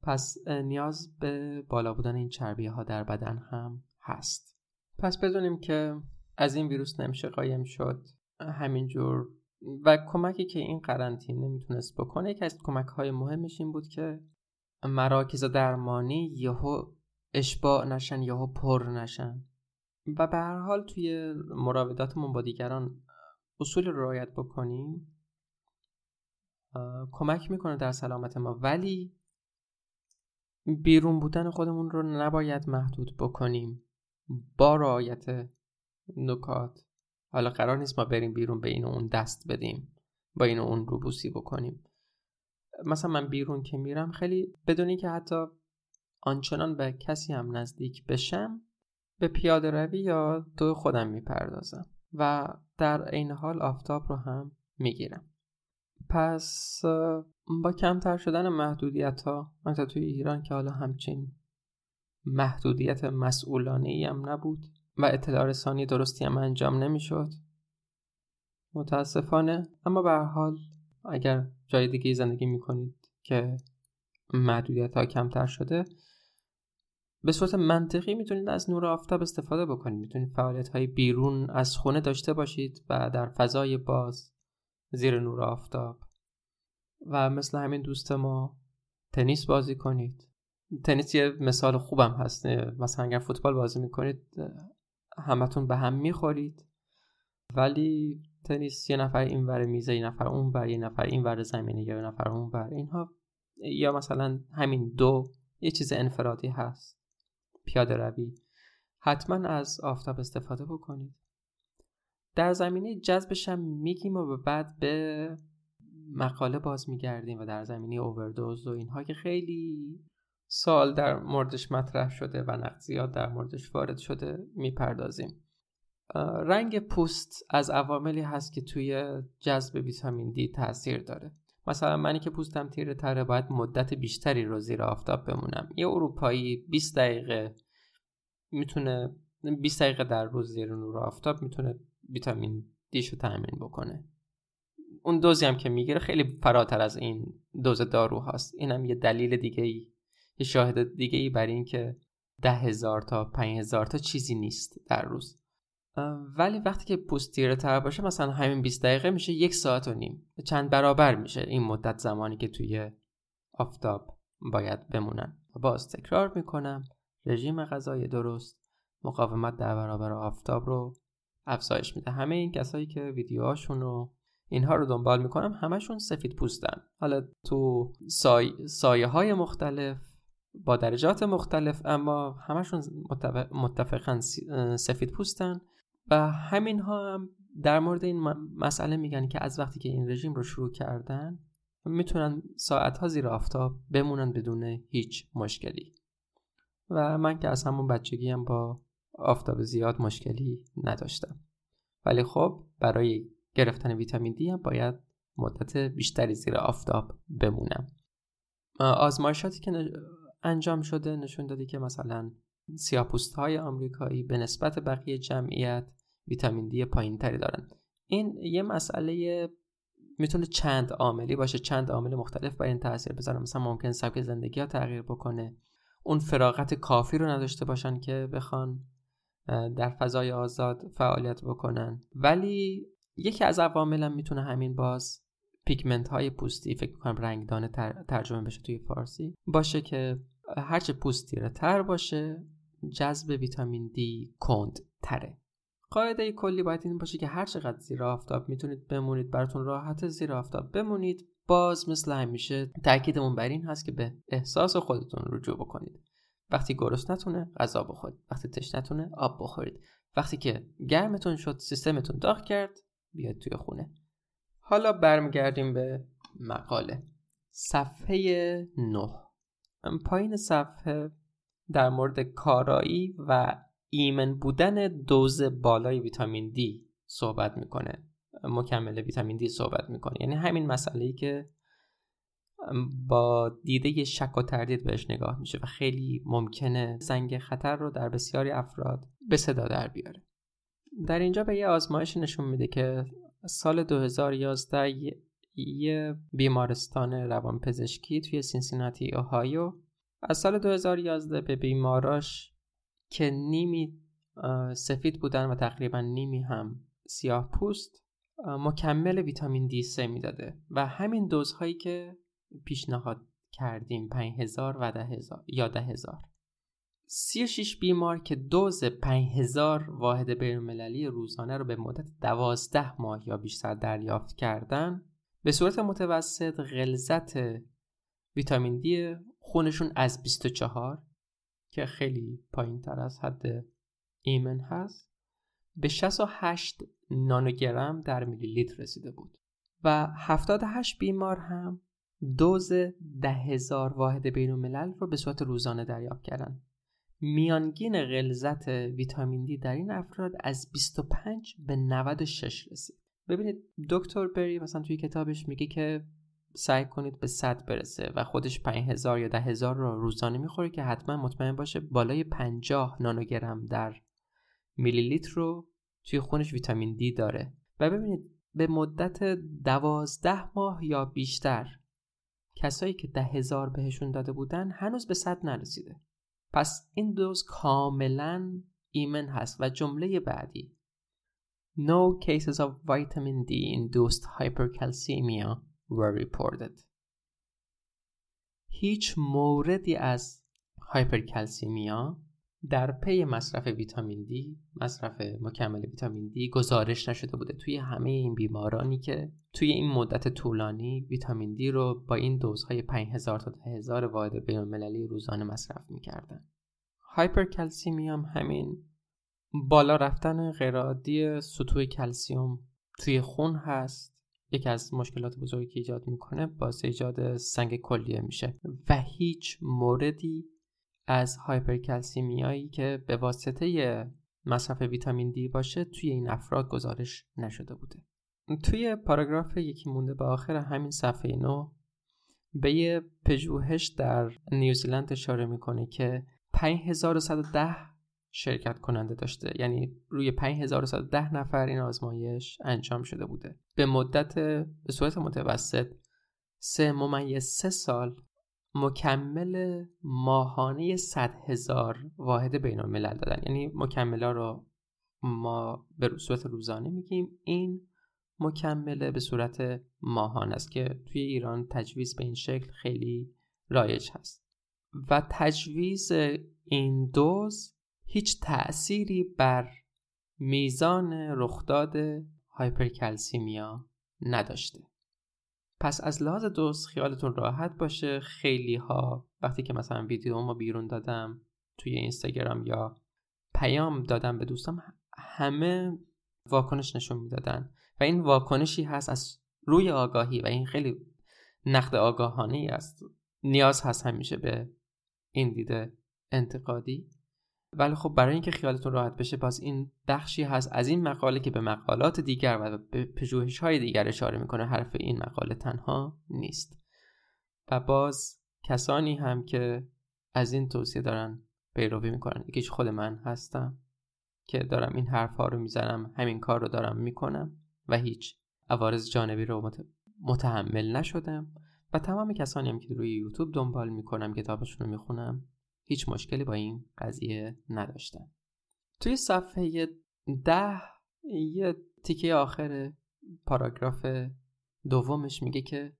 پس نیاز به بالا بودن این چربی ها در بدن هم هست. پس بدونیم که از این ویروس نمیشه قایم شد. همینجور. و کمکی که این قرنطینه می‌تونست بکنه یکی از کمک های مهمش این بود که مراکز درمانی یهو اشباع نشن یهو پر نشن. و به هر حال توی مراوداتمون با دیگران اصول رو رعایت بکنیم کمک می‌کنه در سلامت ما. ولی بیرون بودن خودمون رو نباید محدود بکنیم با رعایت نکات. حالا قرار نیست ما بریم بیرون به این و اون دست بدیم با این و اون روبوسی بکنیم. مثلا من بیرون که میرم خیلی بدونی که حتی آنچنان به کسی هم نزدیک بشم به پیاده روی یا تو خودم می‌پردازم و در این حال آفتاب رو هم می‌گیرم. پس با کمتر شدن محدودیت ها مثلا توی ایران که حالا همچین محدودیت مسئولانه ای هم نبود و اطلاع رسانی درستی هم انجام نمی‌شد متاسفانه. اما به حال اگر جای دیگه زندگی می‌کنید که محدودیت ها کمتر شده به صورت منطقی می‌تونید از نور آفتاب استفاده بکنید. می‌تونید فعالیت های بیرون از خونه داشته باشید و در فضای باز زیر نور آفتاب. و مثل همین دوست ما تنیس بازی کنید. تنیس یه مثال خوبم هست. مثلا اگر فوتبال بازی می‌کنید همتون به هم می‌خورید. ولی تنیس یه نفر این ور میزه یه نفر اون ور یه نفر این ور زمینه یه نفر اون ور. اینها یا مثلا همین دو یه چیز انفرادی هست. پیاده روی. حتما از آفتاب استفاده بکنید. در زمینه جذبش هم میگیم و بعد به مقاله باز میگردیم و در زمینه اووردوز و اینها که خیلی سال در موردش مطرح شده و نقد زیاد در موردش وارد شده می‌پردازیم. رنگ پوست از عواملی هست که توی جذب ویتامین دی تاثیر داره. مثلا منی که پوستم تیره تره باید مدت بیشتری رو زیر آفتاب بمونم. یه اروپایی 20 دقیقه می‌تونه 20 دقیقه در روز زیر نور آفتاب می‌تونه ویتامین دیشو تامین بکنه. اون دوزی هم که می‌گیره خیلی فراتر از این دوز دارو هست اینم یه دلیل دیگه ای یه شاهد دیگه ای بر این که ده هزار تا پنج هزار تا چیزی نیست در روز. ولی وقتی که پوست تیره تر باشه مثلا همین 20 دقیقه میشه یک ساعت و نیم. چند برابر میشه این مدت زمانی که توی آفتاب باید بمونن. باز تکرار می‌کنم. رژیم غذای درست. مقاومت در برابر آفتاب رو افزایش میده. همه این کسایی که ویدیوهاشون رو اینها رو دنبال می‌کنم همشون سفید پوستن. حالا تو سای... سایه های مختلف با درجات مختلف اما همشون متفقا سفید پوستن. و همین ها هم در مورد این مسئله میگن که از وقتی که این رژیم رو شروع کردن می‌تونن ساعت ها زیر آفتاب بمونن بدون هیچ مشکلی. و من که از همون بچگی هم با آفتاب زیاد مشکلی نداشتم. ولی خب برای گرفتن ویتامین دی هم باید مدت بیشتری زیر آفتاب بمونم. آزمایشاتی که انجام شده نشون دادی که مثلا سیاپوست های آمریکایی به نسبت بقیه جمعیت ویتامین دی پایین تری دارن. این یه مسئله می‌تونه چند عاملی باشه چند عامل مختلف بر این تاثیر بذاره. مثلا ممکن سبک زندگی ها تغییر بکنه. اون فراغت کافی رو نداشته باشن که بخوان در فضای آزاد فعالیت بکنن. ولی یکی از عواملم می‌تونه همین باز پیگمنت های پوستی فکر کنم رنگدان ترجمه بشه توی فارسی باشه که هرچه پوست تیره تر باشه جذب ویتامین دی کند تره. قاعده کلی باید این باشه که هر چقدر زیر آفتاب می‌تونید بمونید براتون راحت زیر آفتاب بمونید. باز مثل همیشه تاکیدمون بر این هست که به احساس خودتون رجوع بکنید. وقتی نتونه غذا بخورید. وقتی نتونه آب بخورید. وقتی که گرمتون شد سیستمتون داغ کرد بیاید توی خونه. حالا برمیگردیم به مقاله. صفحه 9 پایین صفحه در مورد کارایی و ایمن بودن دوز بالای ویتامین دی صحبت می‌کنه. مکمل ویتامین دی صحبت می‌کنه. یعنی همین مسئله ای که با دیده شک و تردید بهش نگاه میشه و خیلی ممکنه زنگ خطر رو در بسیاری افراد به صدا در بیاره. در اینجا به یه آزمایش نشون میده که سال 2011 یه بیمارستان روانپزشکی توی سینسیناتی اوهایو از سال 2011 به بیماراش که نیمی سفید بودن و تقریبا نیمی هم سیاه پوست مکمل ویتامین دی 3 می‌داده و همین دوزهایی که پیشنهاد کردیم 5000 و 10000 یا 10000 36 بیمار که دوز 5000 واحد بینالمللی روزانه رو به مدت 12 ماه یا بیشتر دریافت کردن به صورت متوسط غلظت ویتامین دی خونشون از 24 که خیلی پایین تر از حد ایمن هست به 68 نانوگرم در میلی لیتر رسیده بود و 78 بیمار هم دوز ده واحد بین الملل رو به صورت روزانه دریافت کردن. میانگین غلظت ویتامین دی در این افراد از 25 به 96 رسید. ببینید دکتر بری مثلا توی کتابش میگه که سعی کنید به 100 برسه و خودش 5000 یا 10000 رو روزانه می‌خوره که حتما مطمئن باشه بالای 50 نانوگرم در میلی لیتر رو توی خونش ویتامین دی داره. و ببینید به مدت دوازده ماه یا بیشتر کسایی که ده هزار بهشون داده بودن هنوز به صد نرسیده. پس این دوز کاملا ایمن هست و جمله بعدی. No cases of vitamin D induced hypercalcemia. Were reported. هیچ موردی از هایپرکلسیمیا در پی مصرف ویتامین دی مصرف مکمل ویتامین دی گزارش نشده بوده. توی همه این بیمارانی که توی این مدت طولانی ویتامین دی رو با این دوزهای 5000 تا 1000 واحد بینالمللی روزانه مصرف می‌کردن. هایپرکلسیمی هم همین بالا رفتن غیرعادی سطوح کلسیوم توی خون هست. یکی از مشکلات بزرگی که ایجاد می‌کنه باعث ایجاد سنگ کلیه میشه و هیچ موردی از هایپرکلسیمیایی که به واسطه مصرف ویتامین دی باشه توی این افراد گزارش نشده بوده. توی پاراگراف یکی مونده به آخر همین صفحه نو به یه پژوهش در نیوزیلند اشاره می‌کنه که 5110 شرکت کننده داشته. یعنی روی 5110 نفر این آزمایش انجام شده بوده. به مدت به صورت متوسط سه ممیز سه سال مکمل ماهانه 100 هزار واحد بین الملل دادن. یعنی مکمل رو ما به صورت روزانه میگیم. این مکمله به صورت ماهانه است که توی ایران تجویز به این شکل خیلی رایج هست. و تجویز این دوز هیچ تأثیری بر میزان رخداد هایپرکلسیمیا نداشته. پس از لحاظ دوست خیالتون راحت باشه. خیلی ها وقتی که مثلا ویدیو ما بیرون دادم توی اینستاگرام یا پیام دادم به دوستم همه واکنش نشون می‌دادن و این واکنشی هست از روی آگاهی و این خیلی نقد آگاهانه است. نیاز هست همیشه به این دیده انتقادی. ولی خب برای اینکه خیالتون راحت بشه باز این بخشی هست از این مقاله که به مقالات دیگر و به پژوهش های دیگر اشاره می‌کنه. حرف این مقاله تنها نیست. و باز کسانی هم که از این توصیه دارن پیروی می‌کنن. یکیش خود من هستم که دارم این حرف ها رو می‌زنم همین کار رو دارم می‌کنم و هیچ عوارض جانبی رو متحمل نشدم. و تمام کسانی هم که روی یوتیوب دنبال می‌کنم کتابشون رو می‌خونم. هیچ مشکلی با این قضیه نداشتن. توی صفحه ده یه تیکه آخر پاراگراف دومش میگه که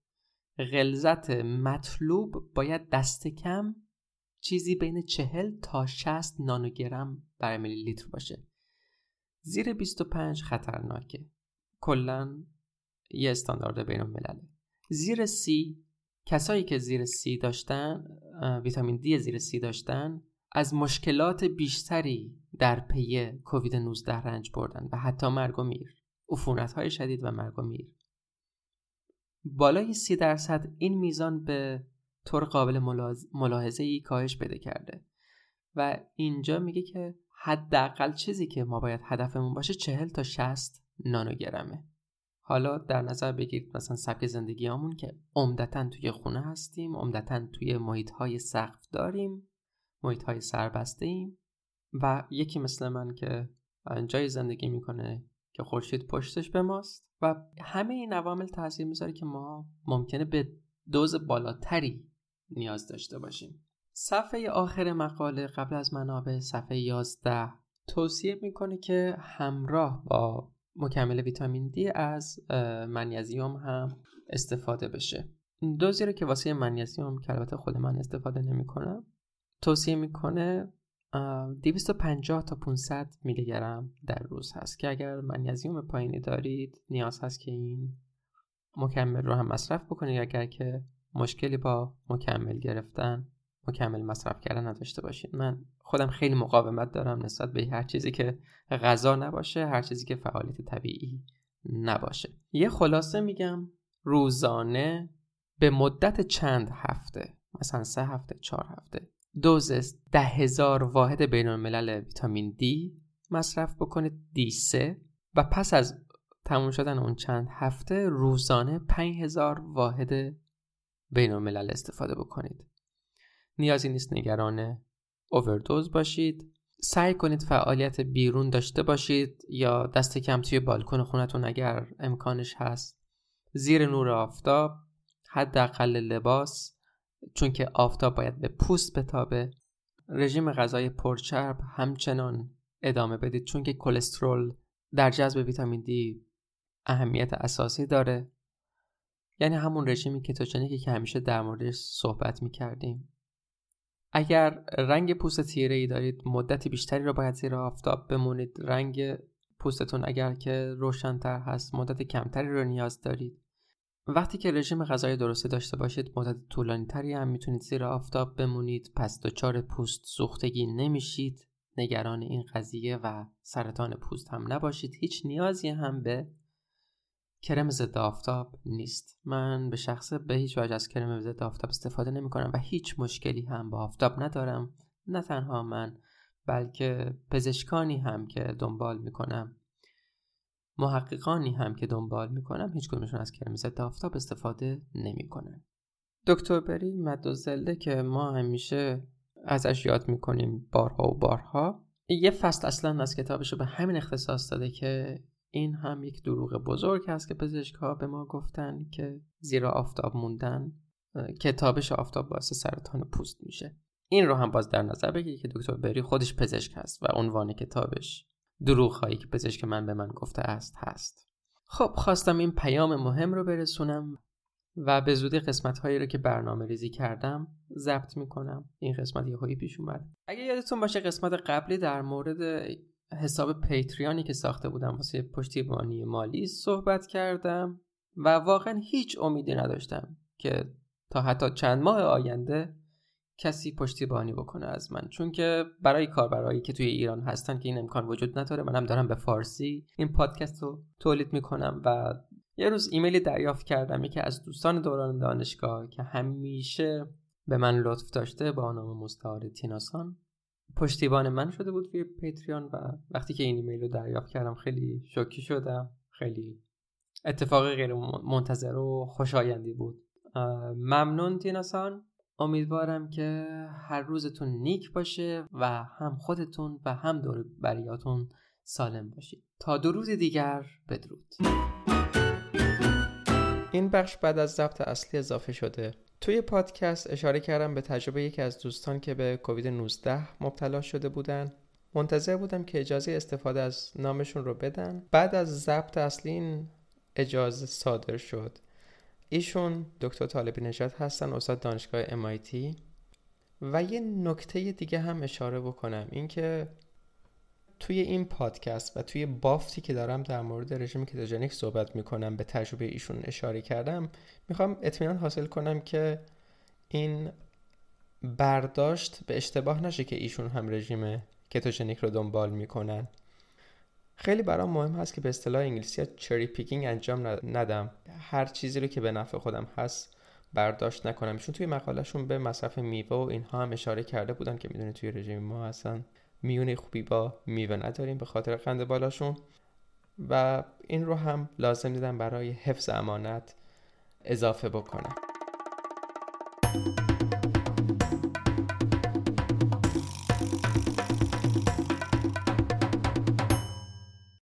غلظت مطلوب باید دست کم چیزی بین چهل تا 60 نانوگرم بر میلی لیتر باشه. زیر 25 خطرناکه. کلا یه استاندارد بین الملله زیر سی کسایی که زیر سی داشتن ویتامین دی زیر سی داشتن از مشکلات بیشتری در پی کووید 19 رنج بردن و حتی مرگ و میر. عفونت های شدید و مرگ و میر. بالای سی درصد این میزان به طور قابل ملاحظه ای کاهش بده کرده. و اینجا میگه که حداقل چیزی که ما باید هدفمون باشه چهل تا 60 نانوگرمه. حالا در نظر بگیرید مثلا سبک زندگیامون که عمدتا توی خونه هستیم عمدتا توی محیط های سقف داریم محیط های سربسته ایم و یکی مثل من که جای زندگی می‌کنه که خورشید پشتش به ماست و همه این عوامل تاثیر می‌ذاره که ما ممکنه به دوز بالاتری نیاز داشته باشیم. صفحه آخر مقاله قبل از منابع صفحه 11 توصیه می‌کنه که همراه با مکمل ویتامین دی از منیزیوم هم استفاده بشه. دوزی رو که واسه منیزیوم که البته خود من استفاده نمی‌کنم توصیه می‌کنه 250 تا 500 میلی گرم در روز هست که اگر منیزیوم پایینی دارید نیاز هست که این مکمل رو هم مصرف بکنید اگر که مشکلی با مکمل گرفتن مکمل مصرف کردن نداشته باشید من خودم خیلی مقاومت دارم نسبت به هر چیزی که غذا نباشه هر چیزی که فعالیت طبیعی نباشه. یه خلاصه میگم روزانه به مدت چند هفته مثلا سه هفته چهار هفته دوز ده هزار واحد بین الملل ویتامین دی مصرف بکنید دی سه. و پس از تموم شدن اون چند هفته روزانه پنج هزار واحد بین الملل استفاده بکنید. نیازی نیست نگران اووردوز باشید. سعی کنید فعالیت بیرون داشته باشید یا دست کم توی بالکن خونتون اگر امکانش هست. زیر نور آفتاب حداقل لباس چون که آفتاب باید به پوست بتابه. رژیم غذای پرچرب همچنان ادامه بدید چون که کلسترول در جذب ویتامین دی اهمیت اساسی داره. یعنی همون رژیمی کتوژنیکی که همیشه در موردش صحبت می‌کردیم. اگر رنگ پوست تیره ای دارید مدت بیشتری رو باید زیر آفتاب بمونید. رنگ پوستتون اگر که روشنتر هست مدت کمتری رو نیاز دارید. وقتی که رژیم غذای درسته داشته باشید مدت طولانی تری هم می‌تونید زیر آفتاب بمونید. پس دچار پوست سوختگی نمیشید. نگران این قضیه و سرطان پوست هم نباشید. هیچ نیازی هم به کرم ضد آفتاب نیست. من به شخص به هیچ وجه از کرم ضد آفتاب استفاده نمی کنم و هیچ مشکلی هم با آفتاب ندارم. نه تنها من بلکه پزشکانی هم که دنبال می کنم محققانی هم که دنبال می کنم هیچ کدومشون از کرم ضد آفتاب استفاده نمی کنن. دکتر بری مدوزله که ما همیشه ازش یاد می‌کنیم بارها و بارها یه فصل اصلا از کتابش رو به همین اختصاص داده که این هم یک دروغ بزرگ هست که پزشک ها به ما گفتن که زیرا آفتاب موندن کتابش آفتاب باعث سرطان پوست میشه. این رو هم باز در نظر بگیرید که دکتر بری خودش پزشک هست و عنوان کتابش دروغ هایی که پزشک من به من گفته است هست. خب خواستم این پیام مهم رو برسونم و به زودی قسمت هایی رو که برنامه ریزی کردم ضبط می‌کنم. این قسمت یه پیش اومد. اگه یادتون باشه قسمت قبلی در مورد حساب پیتریانی که ساخته بودم واسه پشتیبانی مالی صحبت کردم و واقعا هیچ امیدی نداشتم که تا حتی چند ماه آینده کسی پشتیبانی بکنه از من. چون که برای کاربرایی که توی ایران هستن که این امکان وجود نداره منم دارم به فارسی این پادکست رو تولید می‌کنم و یه روز ایمیلی دریافت کردم یکی از دوستان دوران دانشگاه که همیشه به من لطف داشته با نام مستعار تیناسان پشتیبان من شده بود توی پیتریان و وقتی که این ایمیل رو دریافت کردم خیلی شوکی شدم. خیلی اتفاق غیر منتظر و خوشایندی بود. ممنون تیناسان. امیدوارم که هر روزتون نیک باشه و هم خودتون و هم دور بریاتون سالم باشید. تا دو روز دیگر بدرود. این بخش بعد از ضبط اصلی اضافه شده. توی پادکست اشاره کردم به تجربه یکی از دوستان که به کووید 19 مبتلا شده بودن. منتظر بودم که اجازه استفاده از نامشون رو بدن. بعد از ضبط اصلی این اجازه صادر شد. ایشون دکتر طالبی نژاد هستن استاد دانشگاه MIT و یه نکته دیگه هم اشاره بکنم. اینکه توی این پادکست و توی بافتی که دارم در مورد رژیم کتوژنیک صحبت می‌کنم به تجربه ایشون اشاره کردم می‌خوام اطمینان حاصل کنم که این برداشت به اشتباه نشه که ایشون هم رژیم کتوژنیک رو دنبال می‌کنن. خیلی برام مهم هست که به اصطلاح انگلیسی چری پیکینگ انجام ندم. هر چیزی رو که به نفع خودم هست برداشت نکنم. چون توی مقالهشون به مصرف میوه و اینها هم اشاره کرده بودن که می‌دونی توی رژیم ما هستن. میونه خوبی با میوه نداریم به خاطر قند بالاشون. و این رو هم لازم دیدم برای حفظ امانت اضافه بکنم.